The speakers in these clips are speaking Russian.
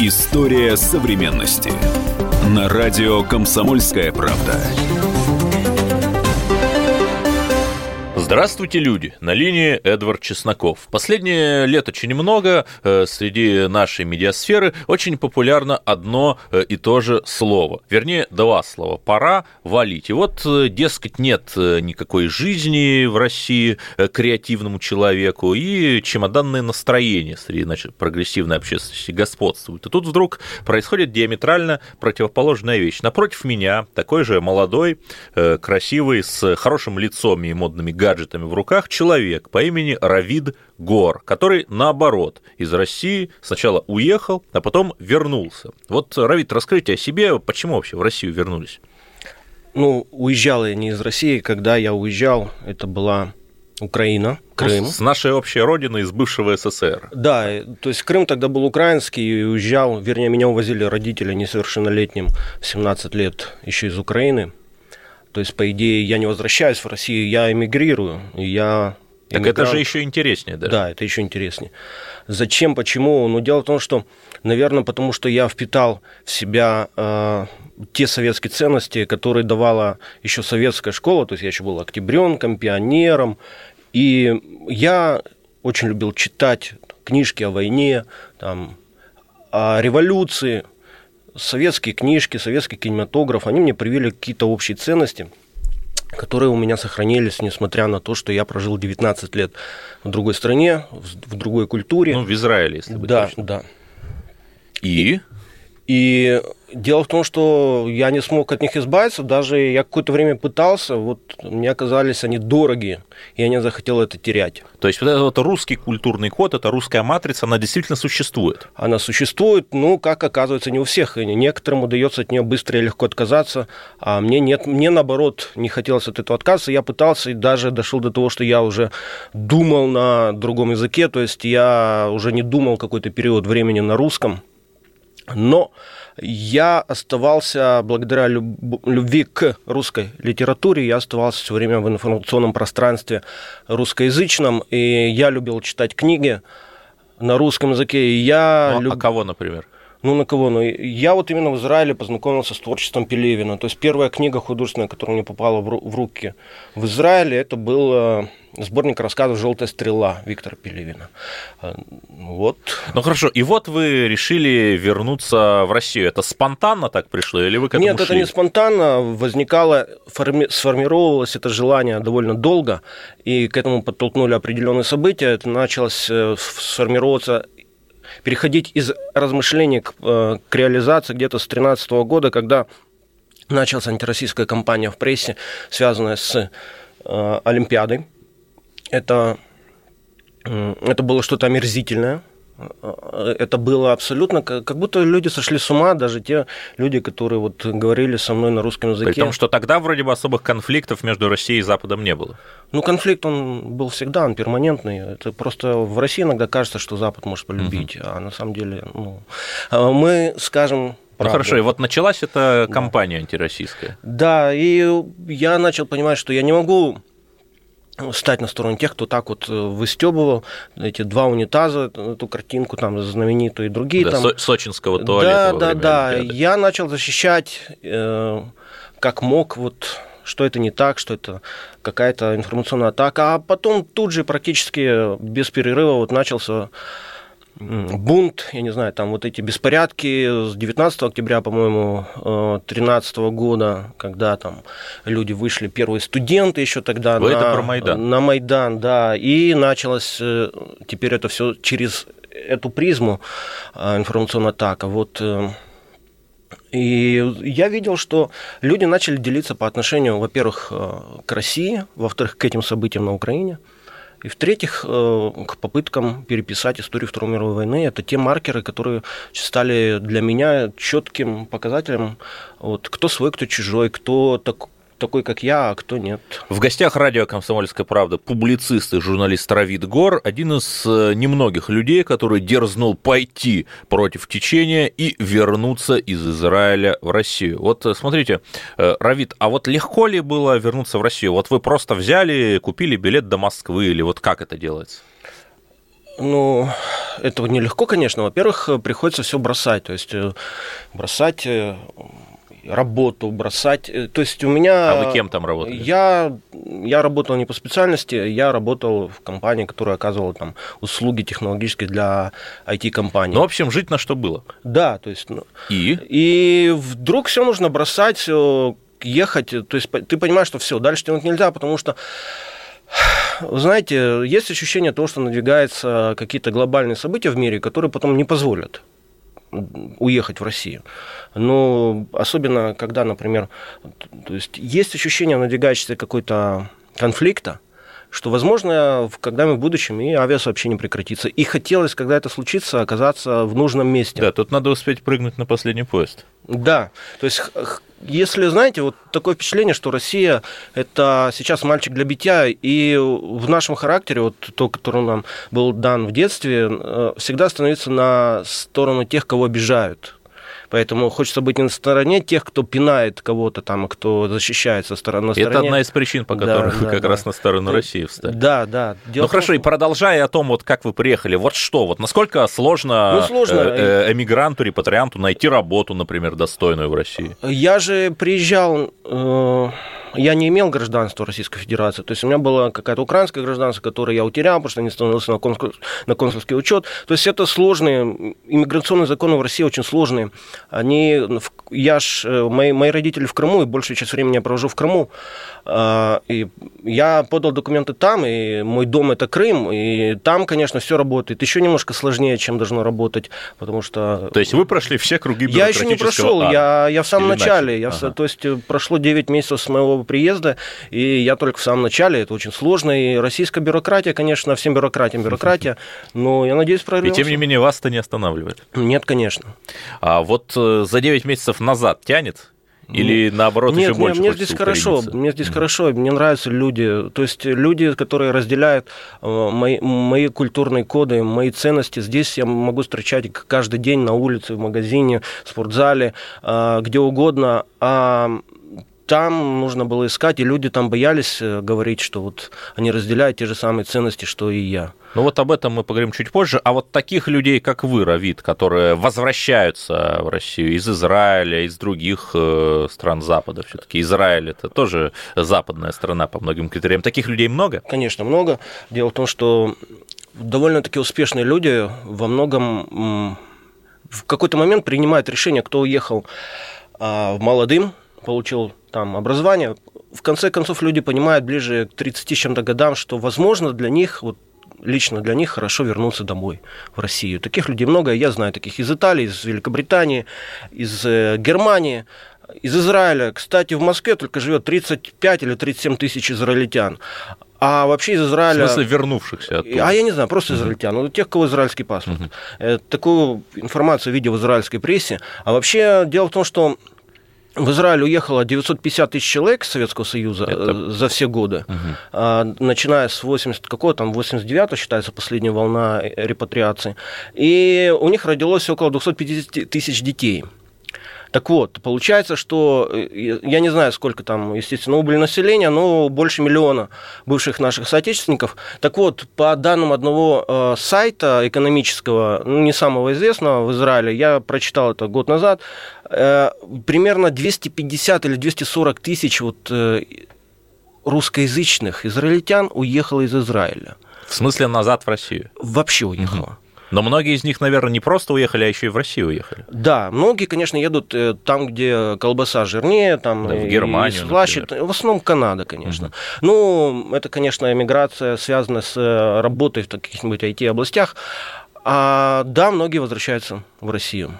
История современности. На радио «Комсомольская правда». Здравствуйте, люди! На линии Эдвард Чесноков. Последнее лет очень много э, среди нашей медиасферы очень популярно одно э, и то же слово. Вернее, два слова. Пора валить. И вот, э, дескать, нет никакой жизни в России креативному человеку, и чемоданное настроение среди значит, прогрессивной общественности господствует. И тут вдруг происходит диаметрально противоположная вещь. Напротив меня такой же молодой, красивый, с хорошим лицом и модными гаджетами гаджетами в руках человек по имени Равид Гор, который, наоборот, из России сначала уехал, а потом вернулся. Вот, Равид, расскажите о себе, почему вообще в Россию вернулись? Ну, уезжал я не из России. Когда я уезжал, это была Украина, ну, Крым. с нашей общей родины, из бывшего СССР. Да, то есть Крым тогда был украинский, и уезжал, вернее, меня увозили родители несовершеннолетним, 17 лет, еще из Украины. То есть, по идее, я не возвращаюсь в Россию, я эмигрирую, я так это же еще интереснее, да? Да, это еще интереснее. Зачем, почему? Ну, дело в том, что, наверное, потому что я впитал в себя э, те советские ценности, которые давала еще советская школа, то есть я еще был октябренком, пионером, и я очень любил читать книжки о войне, там, о революции, советские книжки, советский кинематограф, они мне привили какие-то общие ценности, которые у меня сохранились, несмотря на то, что я прожил 19 лет в другой стране, в другой культуре. Ну, в Израиле, если быть Да, точно. да. И? И дело в том, что я не смог от них избавиться, даже я какое-то время пытался, вот мне оказались они дорогие, и я не захотел это терять. То есть вот этот вот русский культурный код, эта русская матрица, она действительно существует? Она существует, ну, как оказывается, не у всех. Некоторым удается от нее быстро и легко отказаться, а мне нет, мне наоборот не хотелось от этого отказаться. Я пытался и даже дошел до того, что я уже думал на другом языке, то есть я уже не думал какой-то период времени на русском, но я оставался, благодаря любви к русской литературе, я оставался все время в информационном пространстве русскоязычном, и я любил читать книги на русском языке. И я ну, люб... А кого, например? Ну, на кого? Ну, я вот именно в Израиле познакомился с творчеством Пелевина. То есть первая книга художественная, которая мне попала в руки в Израиле, это был э, сборник рассказов «Желтая стрела» Виктора Пелевина. Э, вот. Ну, хорошо. И вот вы решили вернуться в Россию. Это спонтанно так пришло или вы к этому Нет, шли? это не спонтанно. Возникало, форми... сформировалось это желание довольно долго, и к этому подтолкнули определенные события. Это началось э, сформироваться переходить из размышлений к, э, к реализации где-то с 2013 года, когда началась антироссийская кампания в прессе, связанная с э, Олимпиадой. Это, это было что-то омерзительное, это было абсолютно, как будто люди сошли с ума, даже те люди, которые вот говорили со мной на русском языке. При том, что тогда вроде бы особых конфликтов между Россией и Западом не было. Ну, конфликт, он был всегда, он перманентный. Это просто в России иногда кажется, что Запад может полюбить, угу. а на самом деле, ну, а мы скажем, Правда. Ну хорошо, и вот началась эта кампания да. антироссийская. Да, и я начал понимать, что я не могу стать на сторону тех, кто так вот э, выстебывал эти два унитаза, эту картинку там знаменитую и другие. Да, там. сочинского туалета. Да, да, да. Я начал защищать э, как мог вот что это не так, что это какая-то информационная атака, а потом тут же практически без перерыва вот начался бунт, я не знаю, там вот эти беспорядки с 19 октября, по-моему, 2013 э, года, когда там люди вышли, первые студенты еще тогда Вы на, это про Майдан. на Майдан, да, и началось э, теперь это все через эту призму э, информационная атака. Вот и я видел, что люди начали делиться по отношению, во-первых, к России, во-вторых, к этим событиям на Украине – и в-третьих, э, к попыткам переписать историю Второй мировой войны. Это те маркеры, которые стали для меня четким показателем, вот, кто свой, кто чужой, кто так, такой, как я, а кто нет. В гостях радио «Комсомольская правда» публицист и журналист Равид Гор, один из э, немногих людей, который дерзнул пойти против течения и вернуться из Израиля в Россию. Вот э, смотрите, э, Равид, а вот легко ли было вернуться в Россию? Вот вы просто взяли, купили билет до Москвы, или вот как это делается? Ну, этого нелегко, конечно. Во-первых, приходится все бросать. То есть бросать работу бросать. Э, то есть у меня... А вы кем там работали? Я, я работал не по специальности, я работал в компании, которая оказывала там услуги технологические для IT-компаний. Ну, в общем, жить на что было? Да, то есть... Ну, и? И вдруг все нужно бросать, все ехать. То есть ты понимаешь, что все, дальше тянуть нельзя, потому что знаете, есть ощущение того, что надвигаются какие-то глобальные события в мире, которые потом не позволят уехать в Россию. Но особенно, когда, например, то есть есть ощущение надвигающегося какой-то конфликта, что, возможно, когда-нибудь в будущем и авиасообщение прекратится. И хотелось, когда это случится, оказаться в нужном месте. Да, тут надо успеть прыгнуть на последний поезд. Да, то есть если, знаете, вот такое впечатление, что Россия – это сейчас мальчик для битья, и в нашем характере, вот то, который нам был дан в детстве, э, всегда становится на сторону тех, кого обижают. Поэтому хочется быть на стороне тех, кто пинает кого-то там, кто защищается стороны. Это стороне. одна из причин, по которой да, вы да, как да. раз на сторону России встали. Да, да. Дело ну хорошо, и продолжая о том, вот как вы приехали, вот что, вот насколько сложно, ну, сложно. Э, э, эмигранту, репатрианту найти работу, например, достойную в России? Я же приезжал... Э я не имел гражданства Российской Федерации. То есть у меня было какая-то украинское гражданство, которое я утерял, потому что не становился на, консул, на консульский учет. То есть это сложные, иммиграционные законы в России очень сложные. Они, я ж, э, мои, мои родители в Крыму, и большую часть времени я провожу в Крыму. А, и я подал документы там, и мой дом это Крым, и там, конечно, все работает. Еще немножко сложнее, чем должно работать, потому что... То есть вы прошли все круги Я еще не прошел, я, я в самом начале. Я, ага. То есть э, прошло 9 месяцев с моего приезда, и я только в самом начале. Это очень сложно. И российская бюрократия, конечно, всем бюрократиям бюрократия, но я надеюсь, прорвемся. И тем не менее вас это не останавливает? Нет, конечно. А вот э, за 9 месяцев назад тянет? Или наоборот нет, еще больше? Мне здесь хорошо, мне здесь mm-hmm. хорошо, мне нравятся люди, то есть люди, которые разделяют э, мои, мои культурные коды, мои ценности. Здесь я могу встречать каждый день на улице, в магазине, в спортзале, э, где угодно. А там нужно было искать, и люди там боялись э, говорить, что вот они разделяют те же самые ценности, что и я. Ну вот об этом мы поговорим чуть позже. А вот таких людей, как вы, Равид, которые возвращаются в Россию из Израиля, из других э, стран Запада, все-таки Израиль это тоже западная страна по многим критериям. Таких людей много? Конечно, много. Дело в том, что довольно-таки успешные люди во многом в какой-то момент принимают решение, кто уехал а, молодым, получил там образование, в конце концов люди понимают ближе к 30 чем-то годам, что, возможно, для них, вот лично для них хорошо вернуться домой, в Россию. Таких людей много, я знаю таких из Италии, из Великобритании, из э, Германии, из Израиля. Кстати, в Москве только живет 35 или 37 тысяч израильтян. А вообще из Израиля... В смысле вернувшихся оттуда? А я не знаю, просто израильтян. Ну, тех, кого израильский паспорт. uh Такую информацию видел в израильской прессе. А вообще дело в том, что в Израиль уехало 950 тысяч человек из Советского Союза Это... Э, за все годы, угу. начиная с 80 какого там 89 считается последняя волна репатриации, и у них родилось около 250 тысяч детей. Так вот, получается, что э, я не знаю, сколько там, естественно, убыли населения, но больше миллиона бывших наших соотечественников. Так вот, по данным одного э, сайта экономического, ну, не самого известного в Израиле, я прочитал это год назад, э, примерно 250 или 240 тысяч вот русскоязычных израильтян уехало из Израиля. В смысле назад в Россию? Вообще уехало. Угу. Но многие из них, наверное, не просто уехали, а еще и в Россию уехали. Да, многие, конечно, едут э, там, где колбаса жирнее, там да, в Германию, слаще. В основном Канада, конечно. Угу. Ну, это, конечно, эмиграция связана с э, работой в каких-нибудь IT-областях. А да, многие возвращаются в Россию.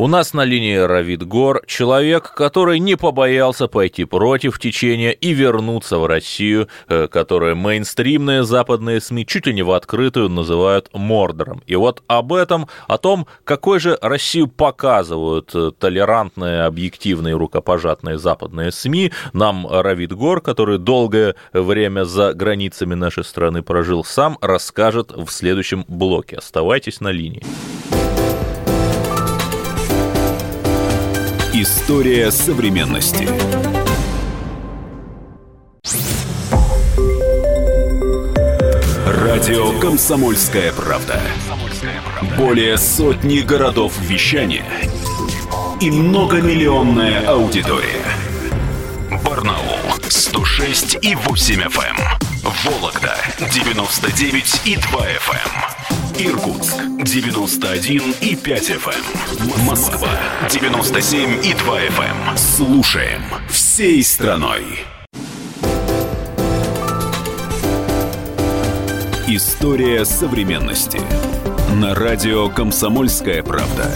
У нас на линии Равид Гор, человек, который не побоялся пойти против течения и вернуться в Россию, э, которую мейнстримные западные СМИ чуть ли не в открытую называют Мордором. И вот об этом, о том, какой же Россию показывают э, толерантные, объективные, рукопожатные западные СМИ, нам Равид Гор, который долгое время за границами нашей страны прожил, сам расскажет в следующем блоке. Оставайтесь на линии. История современности. Радио «Комсомольская правда». Более сотни городов вещания и многомиллионная аудитория. Барнаул 106 и 8 FM. Эм. Вологда 99 и 2 FM. Эм. Иркутск 91 и 5 FM. Эм. Москва 97 и 2 FM. Слушаем всей страной. История современности. На радио «Комсомольская правда».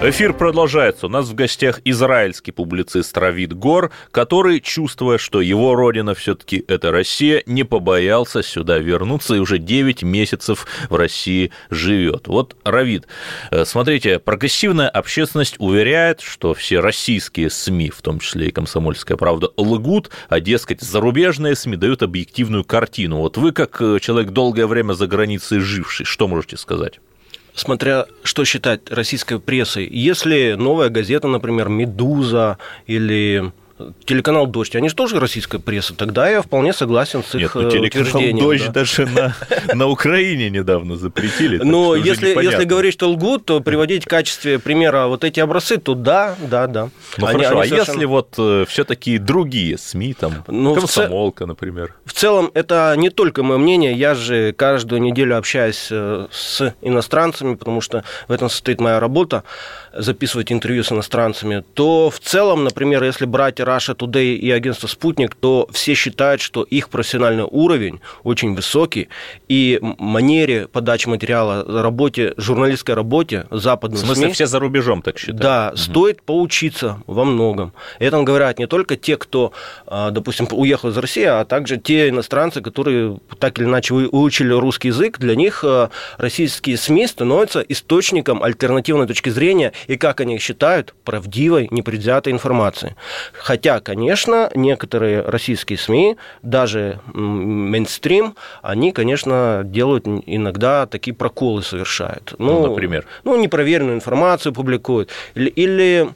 Эфир продолжается. У нас в гостях израильский публицист Равид Гор, который, чувствуя, что его родина все-таки это Россия, не побоялся сюда вернуться и уже 9 месяцев в России живет. Вот, Равид, э, смотрите, прогрессивная общественность уверяет, что все российские СМИ, в том числе и «Комсомольская правда», лгут, а, дескать, зарубежные СМИ дают объективную картину. Вот вы, как э, человек долгое время за границей живший, что можете сказать? Смотря что считать российской прессой. Если новая газета, например, «Медуза» или телеканал «Дождь», они же тоже российская пресса, тогда я вполне согласен с их Нет, ну, телеканал «Дождь» да. даже на, на Украине недавно запретили. Но если, если говорить, что лгут, то приводить в качестве примера вот эти образцы, то да, да, да. Ну они, хорошо, они а совершенно... если вот э, все таки другие СМИ, там, ну, комсомолка, например? В целом, это не только мое мнение, я же каждую неделю общаюсь э, с иностранцами, потому что в этом состоит моя работа, записывать интервью с иностранцами, то в целом, например, если брать Russia Today и агентство «Спутник», то все считают, что их профессиональный уровень очень высокий, и манере подачи материала, работе, журналистской работе западных В смысле, СМИ, все за рубежом так считают? Да, угу. стоит поучиться во многом. Это говорят не только те, кто, а, допустим, уехал из России, а также те иностранцы, которые так или иначе выучили русский язык, для них а, российские СМИ становятся источником альтернативной точки зрения и, как они считают, правдивой, непредвзятой информации. Хотя, конечно, некоторые российские СМИ, даже мейнстрим, они, конечно, делают иногда такие проколы совершают. Ну, ну например? Ну, непроверенную информацию публикуют. Или, или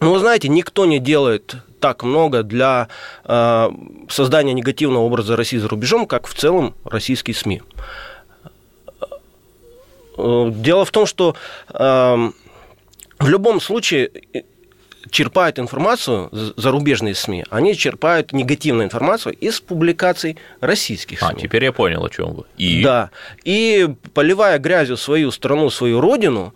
ну, вы знаете, никто не делает так много для э, создания негативного образа России за рубежом, как в целом российские СМИ. Э, дело в том, что э, в любом случае черпают информацию зарубежные СМИ, они черпают негативную информацию из публикаций российских а, СМИ. А, теперь я понял, о чем вы. И... Да. И поливая грязью свою страну, свою родину,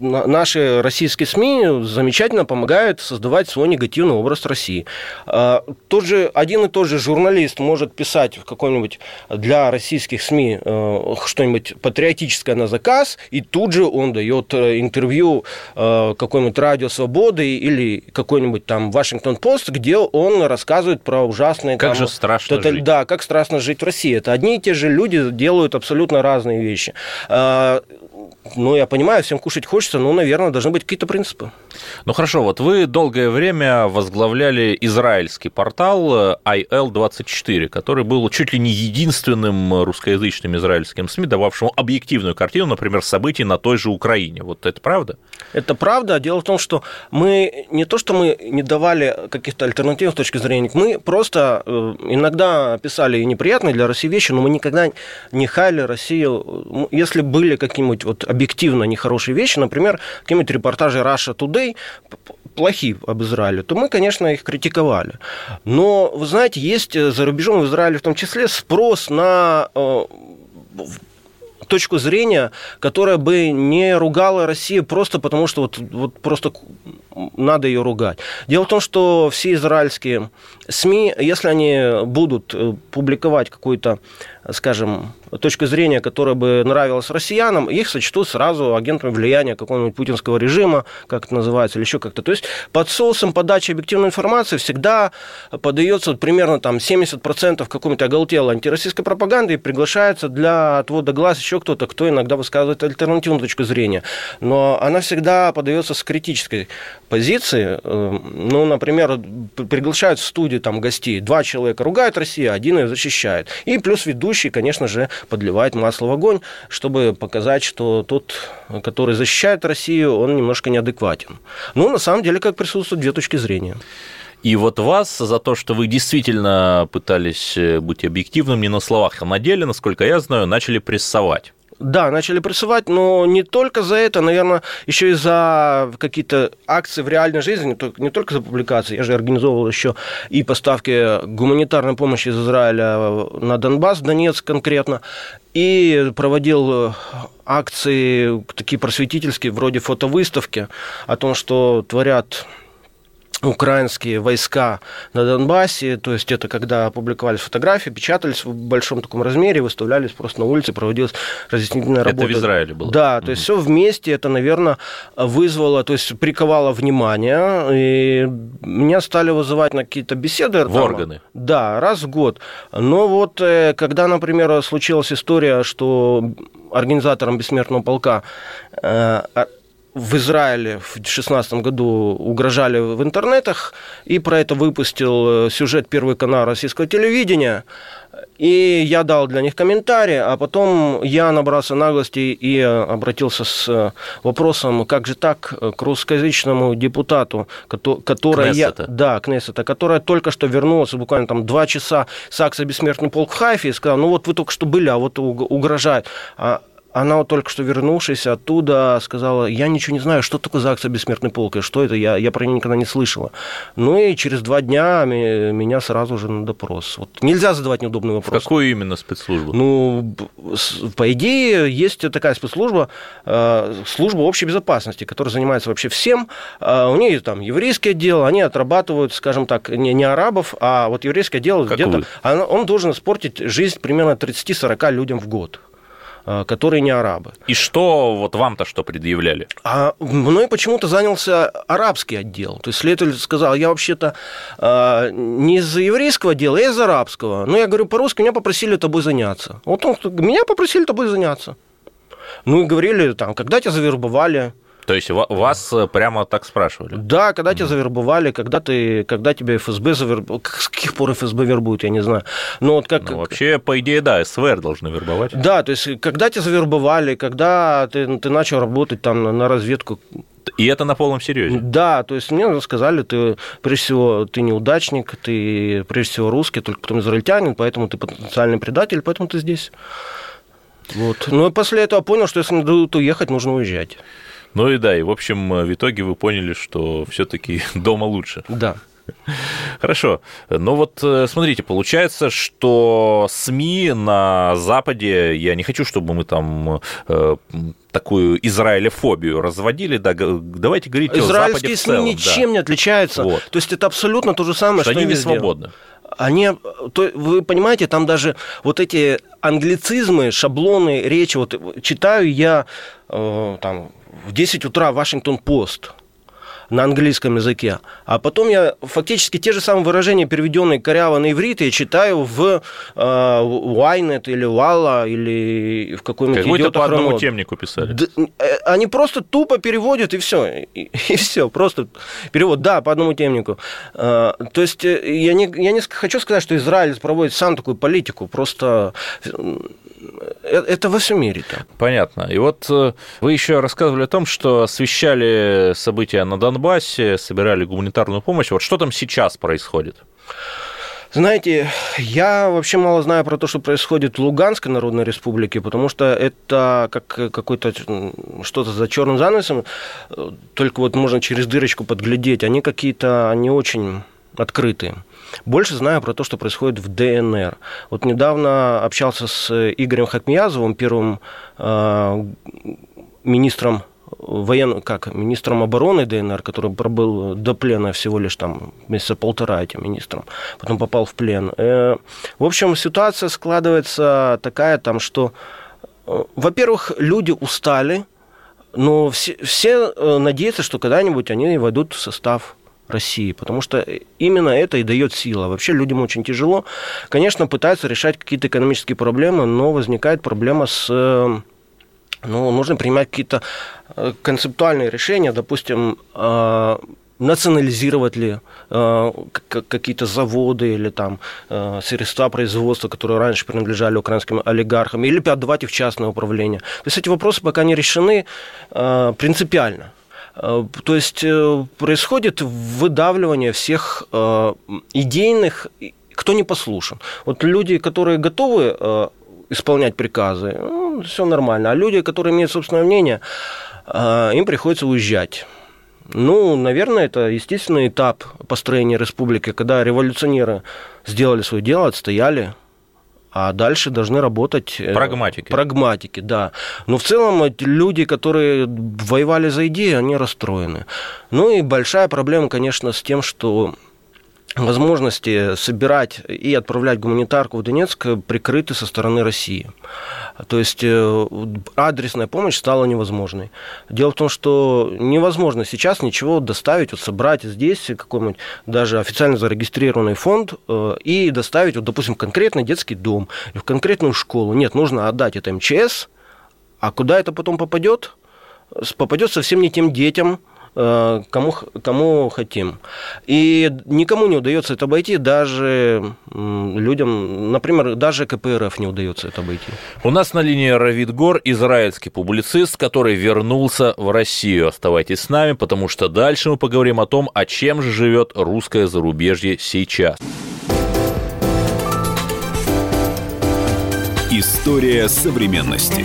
наши российские СМИ замечательно помогают создавать свой негативный образ России. А, тот же, один и тот же журналист может писать в какой-нибудь для российских СМИ э, что-нибудь патриотическое на заказ, и тут же он дает э, интервью э, какой-нибудь радио Свободы или какой-нибудь там Вашингтон-Пост, где он рассказывает про ужасные... Как там, же страшно жить. Да, как страшно жить в России. Это одни и те же люди делают абсолютно разные вещи. Ну, я понимаю, всем кушать хочется, но, наверное, должны быть какие-то принципы. Ну хорошо, вот вы долгое время возглавляли израильский портал э, IL24, который был чуть ли не единственным русскоязычным израильским СМИ, дававшим объективную картину, например, событий на той же Украине. Вот это правда? Это правда. Дело в том, что мы не то, что мы не давали каких-то альтернатив с точки зрения, мы просто э, иногда писали неприятные для России вещи, но мы никогда не хаяли Россию. Если были какие-нибудь вот объективно нехорошие вещи, например, какие-нибудь репортажи Russia Today, плохие об Израиле, то мы, конечно, их критиковали. Но, вы знаете, есть за рубежом в Израиле в том числе спрос на э, точку зрения, которая бы не ругала Россию просто потому, что вот, вот просто надо ее ругать. Дело в том, что все израильские СМИ, если они будут э, публиковать какую-то, скажем, точку зрения, которая бы нравилась россиянам, их сочтут сразу агентами влияния какого-нибудь путинского режима, как это называется, или еще как-то. То есть под соусом подачи объективной информации всегда подается вот примерно там 70% какой-нибудь оголтелой антироссийской пропаганды и приглашается для отвода глаз еще кто-то, кто иногда высказывает альтернативную точку зрения. Но она всегда подается с критической позиции. Э, ну, например, приглашают в студию там гостей, два человека ругают Россию, один ее защищает. И плюс ведущий, конечно же, подливает масло в огонь, чтобы показать, что тот, который защищает Россию, он немножко неадекватен. Ну, на самом деле, как присутствуют две точки зрения. И вот вас за то, что вы действительно пытались быть объективным не на словах, а на деле, насколько я знаю, начали прессовать. Да, начали прессовать, но не только за это, наверное, еще и за какие-то акции в реальной жизни, не только, за публикации. Я же организовывал еще и поставки гуманитарной помощи из Израиля на Донбасс, Донецк конкретно, и проводил акции такие просветительские, вроде фотовыставки, о том, что творят украинские войска на Донбассе, то есть это когда публиковались фотографии, печатались в большом таком размере, выставлялись просто на улице, проводилась разъяснительная работа. Это в Израиле было? Да, то есть все вместе это, наверное, вызвало, то есть приковало внимание, и меня стали вызывать на какие-то беседы. В там, органы? Да, раз в год. Но вот э, когда, например, случилась история, что организатором «Бессмертного полка» э, в Израиле в 2016 году угрожали в интернетах, и про это выпустил э, сюжет Первый канал российского телевидения. И я дал для них комментарий, а потом я набрался наглости и обратился с э, вопросом, как же так к русскоязычному депутату, который я, да, Кнессета, которая только что вернулась, буквально там два часа с акции «Бессмертный полк» в Хайфе, и сказала, ну вот вы только что были, а вот угрожает. Она вот только что вернувшись оттуда сказала, я ничего не знаю, что такое за акция «Бессмертный полк», и что это, я, я про нее никогда не слышала. Ну и через два дня меня сразу же на допрос. Вот нельзя задавать неудобный вопрос. В какую именно спецслужбу? Ну, по идее, есть такая спецслужба, э, служба общей безопасности, которая занимается вообще всем. Э, у нее там еврейский отдел, они отрабатывают, скажем так, не, не арабов, а вот еврейский отдел где-то... Он должен испортить жизнь примерно 30-40 людям в год. Э, которые не арабы. И что вот вам-то что предъявляли? А мной почему-то занялся арабский отдел. То есть следователь сказал, я вообще-то э, не из еврейского отдела, я из арабского. Но я говорю по-русски, меня попросили тобой заняться. Вот он, меня попросили тобой заняться. Ну и говорили, там, когда тебя завербовали, то есть вас э, прямо так спрашивали? Да, когда тебя завербовали, когда, ты, когда тебя ФСБ завербовали. С каких пор ФСБ вербует, я не знаю. Но вот как... Ну, вообще, по идее, да, СВР должны вербовать. Да, то есть когда тебя завербовали, когда ты, ты начал работать там на разведку, и это на полном серьезе. Да, то есть мне сказали, ты прежде всего ты неудачник, ты прежде всего русский, только потом израильтянин, поэтому ты потенциальный предатель, поэтому ты здесь. Вот. Но после этого понял, что если дадут уехать, нужно уезжать. Ну и да, и в общем в итоге вы поняли, что все-таки дома лучше. Да. Хорошо. Ну вот э, смотрите, получается, что СМИ на Западе, я не хочу, чтобы мы там э, такую израилефобию разводили, да, давайте говорить о Западе в целом. СМИ ничем да. не отличаются. Вот. То есть это абсолютно то же самое, что, что они не свободны. Они, то, вы понимаете, там даже вот эти англицизмы, шаблоны речи, вот читаю я э, там в 10 утра Вашингтон-Пост на английском языке. А потом я фактически те же самые выражения, переведенные коряво на иврит, я читаю в э, Ynet или Walla или в какой-нибудь Как будто по одному темнику писали. Да, э, они просто тупо переводят, и все. И, и все, просто перевод. Да, по одному темнику. Э, то есть э, я не, я не хочу сказать, что Израиль проводит сам такую политику, просто это во всем мире так. Понятно. И вот э, вы еще рассказывали о том, что освещали события на Донбассе, собирали гуманитарную помощь. Вот что там сейчас происходит? Знаете, я вообще мало знаю про то, что происходит в Луганской Народной Республике, потому что это как какой-то что-то за черным занавесом, только вот можно через дырочку подглядеть. Они какие-то, они очень открытые. Больше знаю про то, что происходит в ДНР. Вот недавно общался с Игорем Хакмиязовым, первым э, министром воен... как, министром обороны ДНР, который пробыл до плена всего лишь там месяца полтора этим министром, потом попал в плен. Э, в общем, ситуация складывается такая там, что, э, во-первых, люди устали, но все, все э, надеются, что когда-нибудь они войдут в состав России, потому что именно это и дает сила. Вообще людям очень тяжело. Конечно, пытаются решать какие-то экономические проблемы, но возникает проблема с э, ну, нужно принимать какие-то э, концептуальные решения, допустим, э, национализировать ли какие-то заводы или там средства производства, которые раньше принадлежали украинским олигархам, или отдавать их в частное управление. То есть эти вопросы пока не решены принципиально. То есть происходит выдавливание всех идейных, кто не послушан. Вот люди, которые готовы исполнять приказы, ну, все нормально. А люди, которые имеют собственное мнение, им приходится уезжать. Ну, наверное, это естественный этап построения республики, когда революционеры сделали свое дело, отстояли, а дальше должны работать... Э, прагматики. Прагматики, да. Но в целом люди, которые воевали за идеи, они расстроены. Ну и большая проблема, конечно, с тем, что возможности собирать и отправлять гуманитарку в Донецк прикрыты со стороны России. То есть э, адресная помощь стала невозможной. Дело в том, что невозможно сейчас ничего доставить, вот собрать здесь какой-нибудь даже официально зарегистрированный фонд э, и доставить, вот, допустим, в конкретный детский дом или в конкретную школу. Нет, нужно отдать это МЧС, а куда это потом попадет? Попадет совсем не тем детям, кому, кому хотим. И никому не удается это обойти, даже людям, например, даже КПРФ не удается это обойти. У нас на линии Равид Гор, израильский публицист, который вернулся в Россию. Оставайтесь с нами, потому что дальше мы поговорим о том, о чем же живет русское зарубежье сейчас. История современности.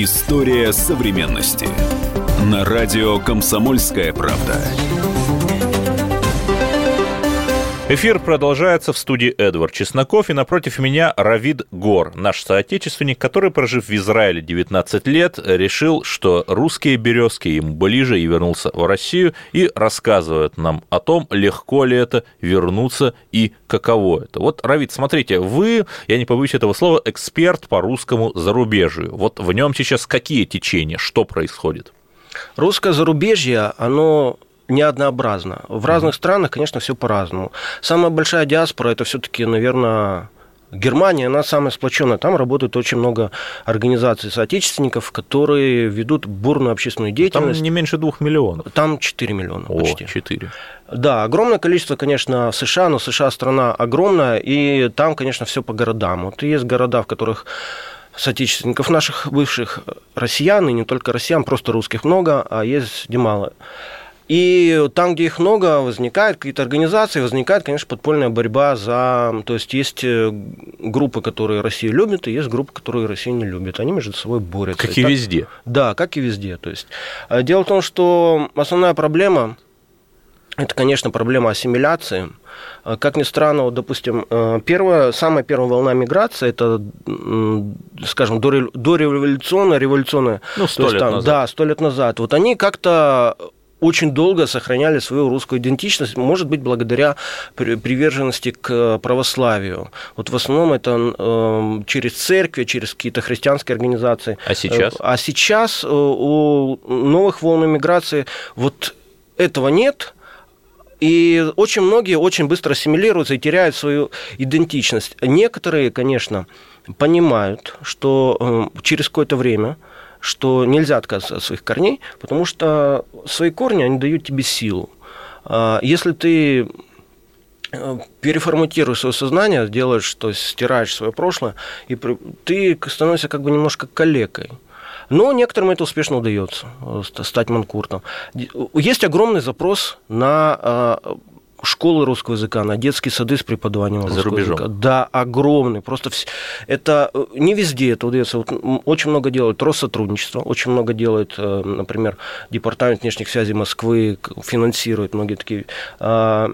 История современности. На радио «Комсомольская правда». Эфир продолжается в студии Эдвард Чесноков, и напротив меня Равид Гор, наш соотечественник, который, прожив в Израиле 19 лет, решил, что русские березки ему ближе и вернулся в Россию, и рассказывает нам о том, легко ли это вернуться и каково это. Вот, Равид, смотрите, вы, я не побоюсь этого слова, эксперт по русскому зарубежью. Вот в нем сейчас какие течения, что происходит? Русское зарубежье, оно неоднообразно. В разных странах, конечно, все по-разному. Самая большая диаспора это все-таки, наверное, Германия, она самая сплоченная. Там работает очень много организаций соотечественников, которые ведут бурную общественную деятельность. Там не меньше двух миллионов. Там 4 миллиона О, почти. 4. Да, огромное количество, конечно, в США, но США страна огромная, и там, конечно, все по городам. Вот есть города, в которых соотечественников наших бывших россиян, и не только россиян, просто русских много, а есть где мало. И там, где их много, возникают какие-то организации, возникает, конечно, подпольная борьба за... То есть есть э, группы, которые Россию любят, и есть группы, которые Россию не любят. Они между собой борются. Как и, и так... везде. Да, как и везде. То есть э, дело в том, что основная проблема это, конечно, проблема ассимиляции. Э, как ни странно, вот, допустим, первая, самая первая волна миграции, это, скажем, дореволюционная, революционная. Ну, сто лет там, назад. Да, сто лет назад. Вот они как-то очень долго сохраняли свою русскую идентичность, может быть, благодаря приверженности к православию. Вот в основном это э, через церкви, через какие-то христианские организации. А сейчас? А сейчас э, у новых волн иммиграции вот этого нет, и очень многие очень быстро ассимилируются и теряют свою идентичность. Некоторые, конечно, понимают, что э, через какое-то время что нельзя отказываться от своих корней, потому что свои корни, они дают тебе силу. А, если ты э, переформатируешь свое сознание, делаешь, то есть стираешь свое прошлое, и ты становишься как бы немножко калекой. Но некоторым это успешно удается, э, стать манкуртом. Есть огромный запрос на а, школы русского языка, на детские сады с преподаванием За русского рубежом. языка. Да, огромный. Просто вс... это э, не везде это удается. Вот очень много делают Россотрудничество, очень много делает, э, например, Департамент внешних связей Москвы, финансирует многие такие. А,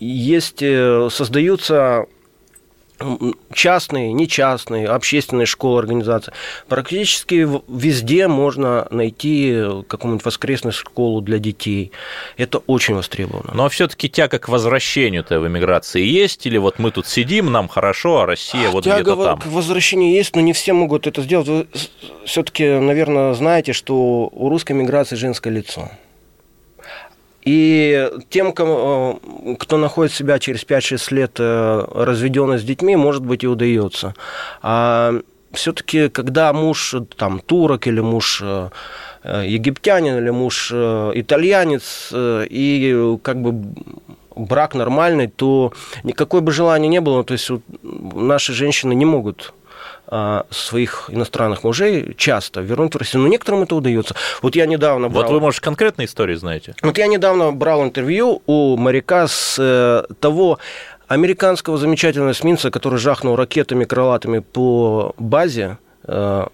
есть, э, создаются частные, нечастные, общественные школы, организации. Практически везде можно найти какую-нибудь воскресную школу для детей. Это очень востребовано. Но все-таки тяга к возвращению-то в эмиграции есть? Или вот мы тут сидим, нам хорошо, а Россия вот тяга где-то там? к возвращению есть, но не все могут это сделать. Вы все-таки, наверное, знаете, что у русской миграции женское лицо. И тем, кто находит себя через 5-6 лет э, разведенный с детьми, может быть, и удается. А все-таки, когда муж там турок или муж э, э, египтянин или муж итальянец, и как бы брак нормальный, то никакое бы желания не было. То есть наши женщины не могут своих иностранных мужей часто вернуть в Россию. Но некоторым это удается. Вот я недавно брал... Вот вы, может, конкретные истории знаете? Вот я недавно брал интервью у моряка с э, того американского замечательного эсминца, который жахнул ракетами крылатыми по базе, э,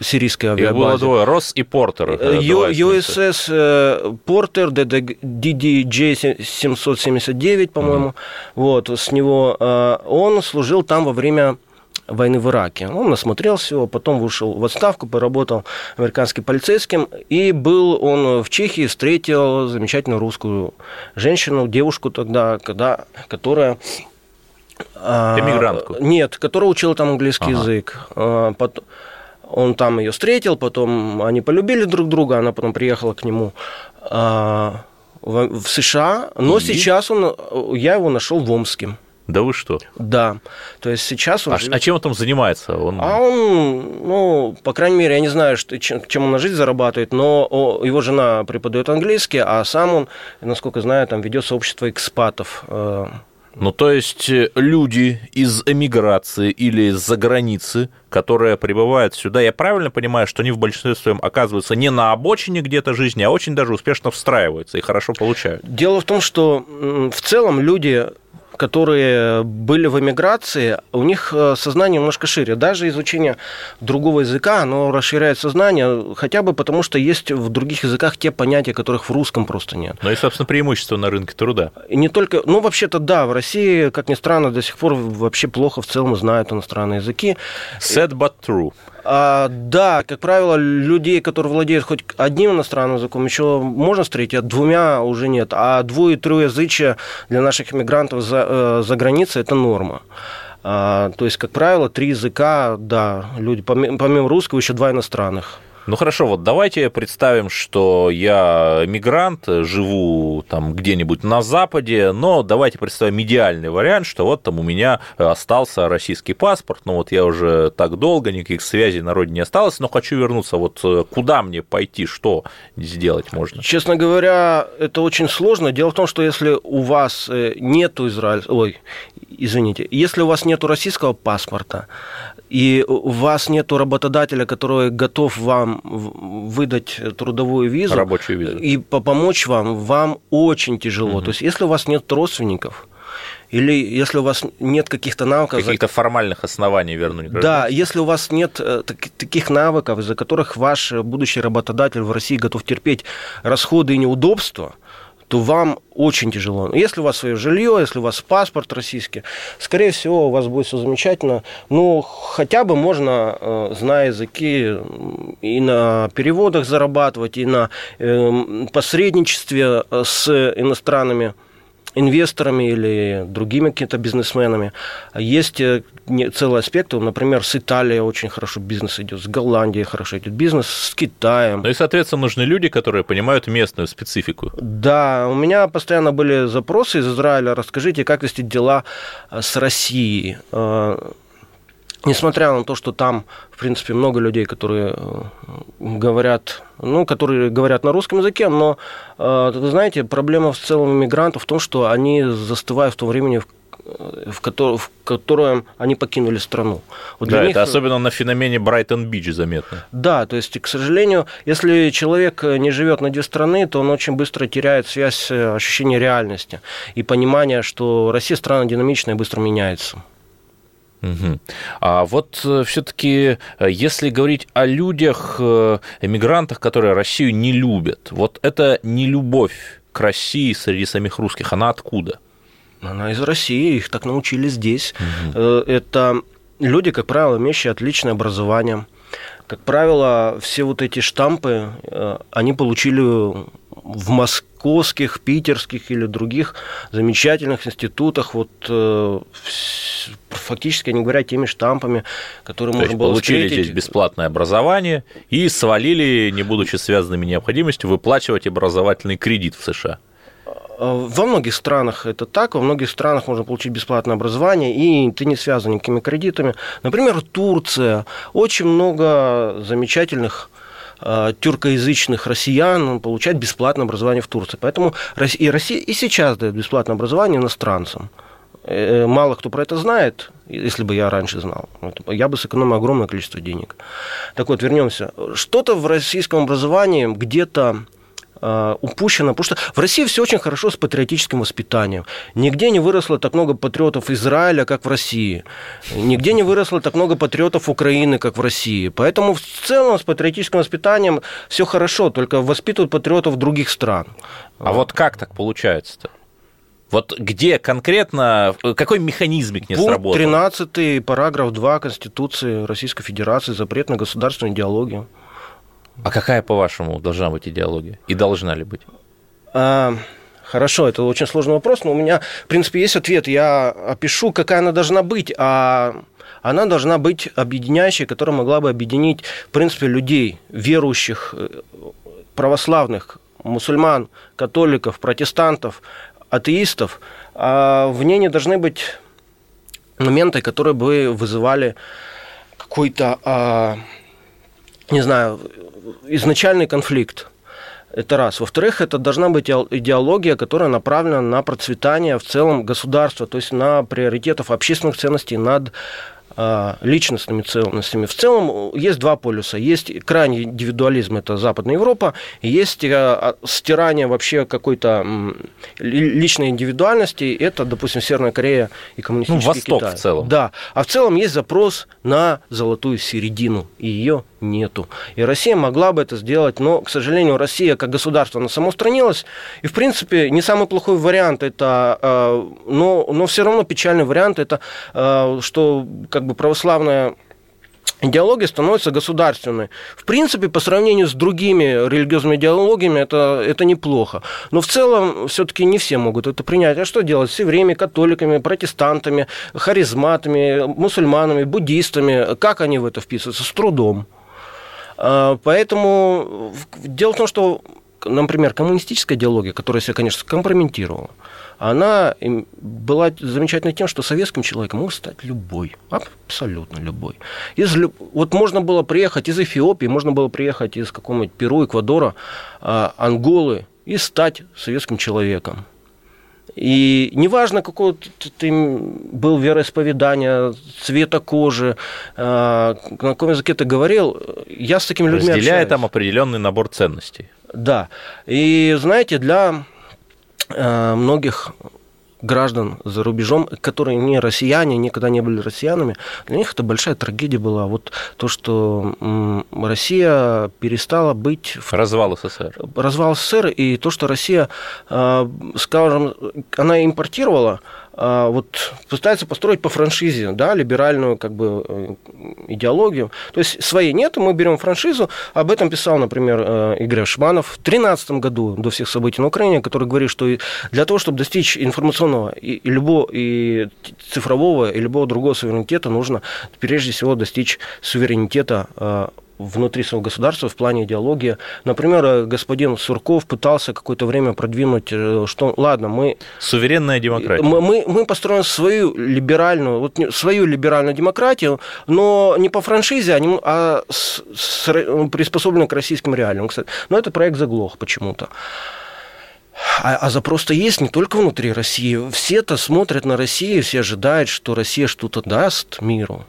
сирийской авиабазе. Их было двое, Росс и Портер. USS э, Портер, DDJ-779, по-моему. Mm-hmm. Вот, с него он служил там во время войны в Ираке. Он насмотрел всего, потом вышел в отставку, поработал американским полицейским, и был он в Чехии, встретил замечательную русскую женщину, девушку тогда, когда, которая а, Эмигрантку? Нет, которая учила там английский ага. язык. А, он там ее встретил, потом они полюбили друг друга, она потом приехала к нему а, в США, но и? сейчас он, я его нашел в Омске. Да вы что? Да. То есть сейчас он... А, живет... а чем он там занимается? Он... А он, ну, по крайней мере, я не знаю, что, чем, чем он на жизнь зарабатывает, но его жена преподает английский, а сам он, насколько знаю, там ведет сообщество экспатов. Э. Ну, то есть э, люди из эмиграции или из-за границы, которые прибывают сюда, я правильно понимаю, что они в большинстве своем оказываются не на обочине где-то жизни, а очень даже успешно встраиваются и хорошо получают? Дело в том, что в целом люди которые были в эмиграции, у них э, сознание немножко шире. Даже изучение другого языка, оно расширяет сознание, хотя бы потому, что есть в других языках те понятия, которых в русском просто нет. Ну и, собственно, преимущество на рынке труда. И не только, ну, вообще-то, да, в России, как ни странно, до сих пор вообще плохо в целом знают иностранные языки. Sad but true. А, да, как правило, людей, которые владеют хоть одним иностранным языком, еще можно встретить, а двумя уже нет. А двое- и троязычие для наших иммигрантов за, э, за границей – это норма. А, то есть, как правило, три языка, да, люди, помимо, помимо русского, еще два иностранных. Ну хорошо, вот давайте представим, что я мигрант, живу там где-нибудь на Западе, но давайте представим идеальный вариант, что вот там у меня остался российский паспорт, но вот я уже так долго, никаких связей на родине не осталось, но хочу вернуться, вот э, куда мне пойти, что сделать можно? Честно говоря, это очень сложно. Дело в том, что если у вас э, нету Израиль, ой, извините, если у вас нету российского паспорта, и у вас нет работодателя, который готов вам выдать трудовую визу, рабочую визу, и помочь вам, вам очень тяжело. Угу. То есть, если у вас нет родственников, или если у вас нет каких-то навыков... Каких-то формальных оснований вернуть Да, если у вас нет э, таких навыков, из-за которых ваш будущий работодатель в России готов терпеть расходы и неудобства, то вам очень тяжело. Если у вас свое жилье, если у вас паспорт российский, скорее всего, у вас будет все замечательно. Ну, хотя бы можно, э, зная языки, и на переводах зарабатывать, и на эм, посредничестве э, с иностранными инвесторами или другими какими-то бизнесменами. Есть э, целый аспект, например, с Италией очень хорошо бизнес идет, с Голландией хорошо идет бизнес, с Китаем. Ну и, соответственно, нужны люди, которые понимают местную специфику. Да, у меня постоянно были запросы из Израиля, расскажите, как вести дела э, с Россией. Э, несмотря на то, что там, в принципе, много людей, которые э, говорят, ну, которые говорят на русском языке, но, э, вы знаете, проблема в целом иммигрантов в том, что они застывают в то время, в в, котором, в котором они покинули страну. Вот да, них... это особенно на феномене Брайтон-Бич заметно. Да, то есть, к сожалению, если человек не живет на две страны, то он очень быстро теряет связь, э, ощущение реальности и понимание, что Россия страна динамичная и быстро меняется. Угу. А вот э, все-таки, э, если говорить о людях, э, эмигрантах, которые Россию не любят, вот это не любовь к России среди самих русских, она откуда? Она из России, их так научили здесь. Угу. Это люди, как правило, имеющие отличное образование. Как правило, все вот эти штампы, они получили в московских, питерских или других замечательных институтах, вот э, фактически, не говоря, теми штампами, которые То можно было получили встретить. здесь бесплатное образование и свалили, не будучи связанными необходимостью, выплачивать образовательный кредит в США. Э, во многих странах это так, во многих странах можно получить бесплатное образование, и ты не связан никакими кредитами. Например, Турция. Очень много замечательных тюркоязычных россиян получают бесплатное образование в Турции. Поэтому и Россия и сейчас дает бесплатное образование иностранцам. Э, мало кто про это знает, если бы я раньше знал. Я бы сэкономил огромное количество денег. Так вот, вернемся. Что-то в российском образовании где-то Э, упущено, потому что в России все очень хорошо с патриотическим воспитанием. Нигде не выросло так много патриотов Израиля, как в России. Нигде не выросло так много патриотов Украины, как в России. Поэтому в целом с патриотическим воспитанием все хорошо, только воспитывают патриотов других стран. А вот как так получается-то? Вот где конкретно, какой механизмик не Пункт сработал? 13 параграф 2 Конституции Российской Федерации, запрет на государственную идеологию. А какая, по-вашему, должна быть идеология? И должна ли быть? А, хорошо, это очень сложный вопрос, но у меня, в принципе, есть ответ. Я опишу, какая она должна быть, а она должна быть объединяющей, которая могла бы объединить, в принципе, людей, верующих, э, православных, мусульман, католиков, протестантов, атеистов. А в ней не должны быть моменты, которые бы вызывали какой-то, а, не знаю, изначальный конфликт. Это раз. Во-вторых, это должна быть идеология, которая направлена на процветание в целом государства, то есть на приоритетов общественных ценностей над личностными ценностями. В целом есть два полюса. Есть крайний индивидуализм, это Западная Европа, и есть а, стирание вообще какой-то личной индивидуальности, это, допустим, Северная Корея и коммунистический ну, Восток Китай. в целом. Да. А в целом есть запрос на золотую середину, и ее нету. И Россия могла бы это сделать, но, к сожалению, Россия как государство, она самоустранилась, и, в принципе, не самый плохой вариант это, а, но, но все равно печальный вариант это, что как как бы православная идеология становится государственной. В принципе, по сравнению с другими религиозными идеологиями, это, это неплохо. Но в целом все-таки не все могут это принять. А что делать с евреями, католиками, протестантами, харизматами, мусульманами, буддистами? Как они в это вписываются? С трудом. А, поэтому дело в том, что, например, коммунистическая идеология, которая себя, конечно, скомпрометировала, она была замечательной тем, что советским человеком мог стать любой, абсолютно любой. Из, вот можно было приехать из Эфиопии, можно было приехать из какого-нибудь Перу, Эквадора, а, Анголы и стать советским человеком. И неважно, какого ты был вероисповедания, цвета кожи, а, на каком языке ты говорил, я с такими людьми Разделяя общаюсь. там определенный набор ценностей. Да. И знаете, для многих граждан за рубежом, которые не россияне, никогда не были россиянами, для них это большая трагедия была. Вот то, что Россия перестала быть... Развал СССР. Развал СССР, и то, что Россия, э, скажем, она импортировала вот пытается построить по франшизе, да, либеральную как бы э, идеологию. То есть своей нет, мы берем франшизу. Об этом писал, например, э, Игорь Шманов в 2013 году, до всех событий на Украине, который говорит, что для того, чтобы достичь информационного и, и любого и цифрового и любого другого суверенитета, нужно прежде всего достичь суверенитета э, внутри своего государства в плане идеологии. Например, э, господин Сурков пытался какое-то время продвинуть, э, что, ладно, мы... Суверенная демократия. Мы, мы, мы построим свою либеральную, вот свою либеральную демократию, но не по франшизе, а, не, а с, с, приспособленную к российским реалиям. Кстати. Но это проект заглох почему-то. А, а запрос-то есть не только внутри России. Все-то смотрят на Россию, все ожидают, что Россия что-то даст миру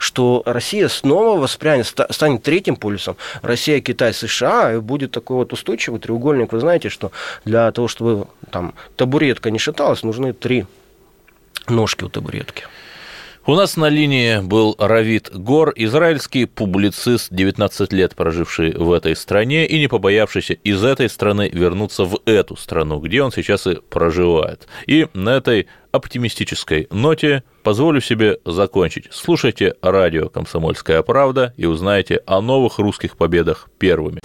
что Россия снова воспрянет, станет третьим полюсом. Россия, Китай, США, и будет такой вот устойчивый треугольник. Вы знаете, что для того, чтобы там табуретка не шаталась, нужны три ножки у табуретки. У нас на линии был Равид Гор, израильский публицист, 19 лет проживший в этой стране и не побоявшийся из этой страны вернуться в эту страну, где он сейчас и проживает. И на этой оптимистической ноте позволю себе закончить. Слушайте радио «Комсомольская правда» и узнаете о новых русских победах первыми.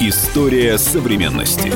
История современности.